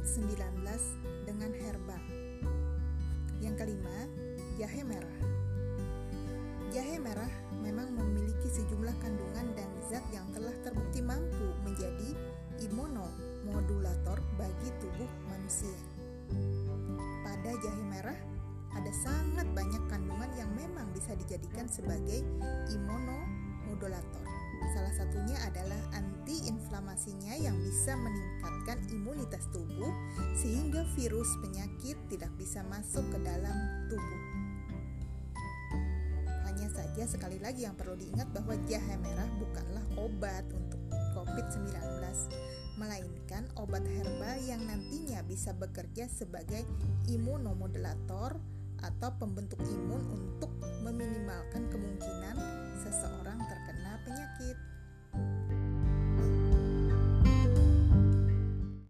COVID-19 dengan herba. Yang kelima, jahe merah. Jahe merah memang memiliki sejumlah kandungan dan zat yang telah terbukti mampu menjadi imunomodulator bagi tubuh manusia. Pada jahe merah ada sangat banyak kandungan yang memang bisa dijadikan sebagai imunomodulator. Salah satunya adalah antiinflamasinya yang bisa meningkatkan imunitas tubuh sehingga virus penyakit tidak bisa masuk ke dalam tubuh. Hanya saja sekali lagi yang perlu diingat bahwa jahe merah bukanlah obat untuk COVID-19 melainkan obat herba yang nantinya bisa bekerja sebagai imunomodulator atau pembentuk imun untuk meminimalkan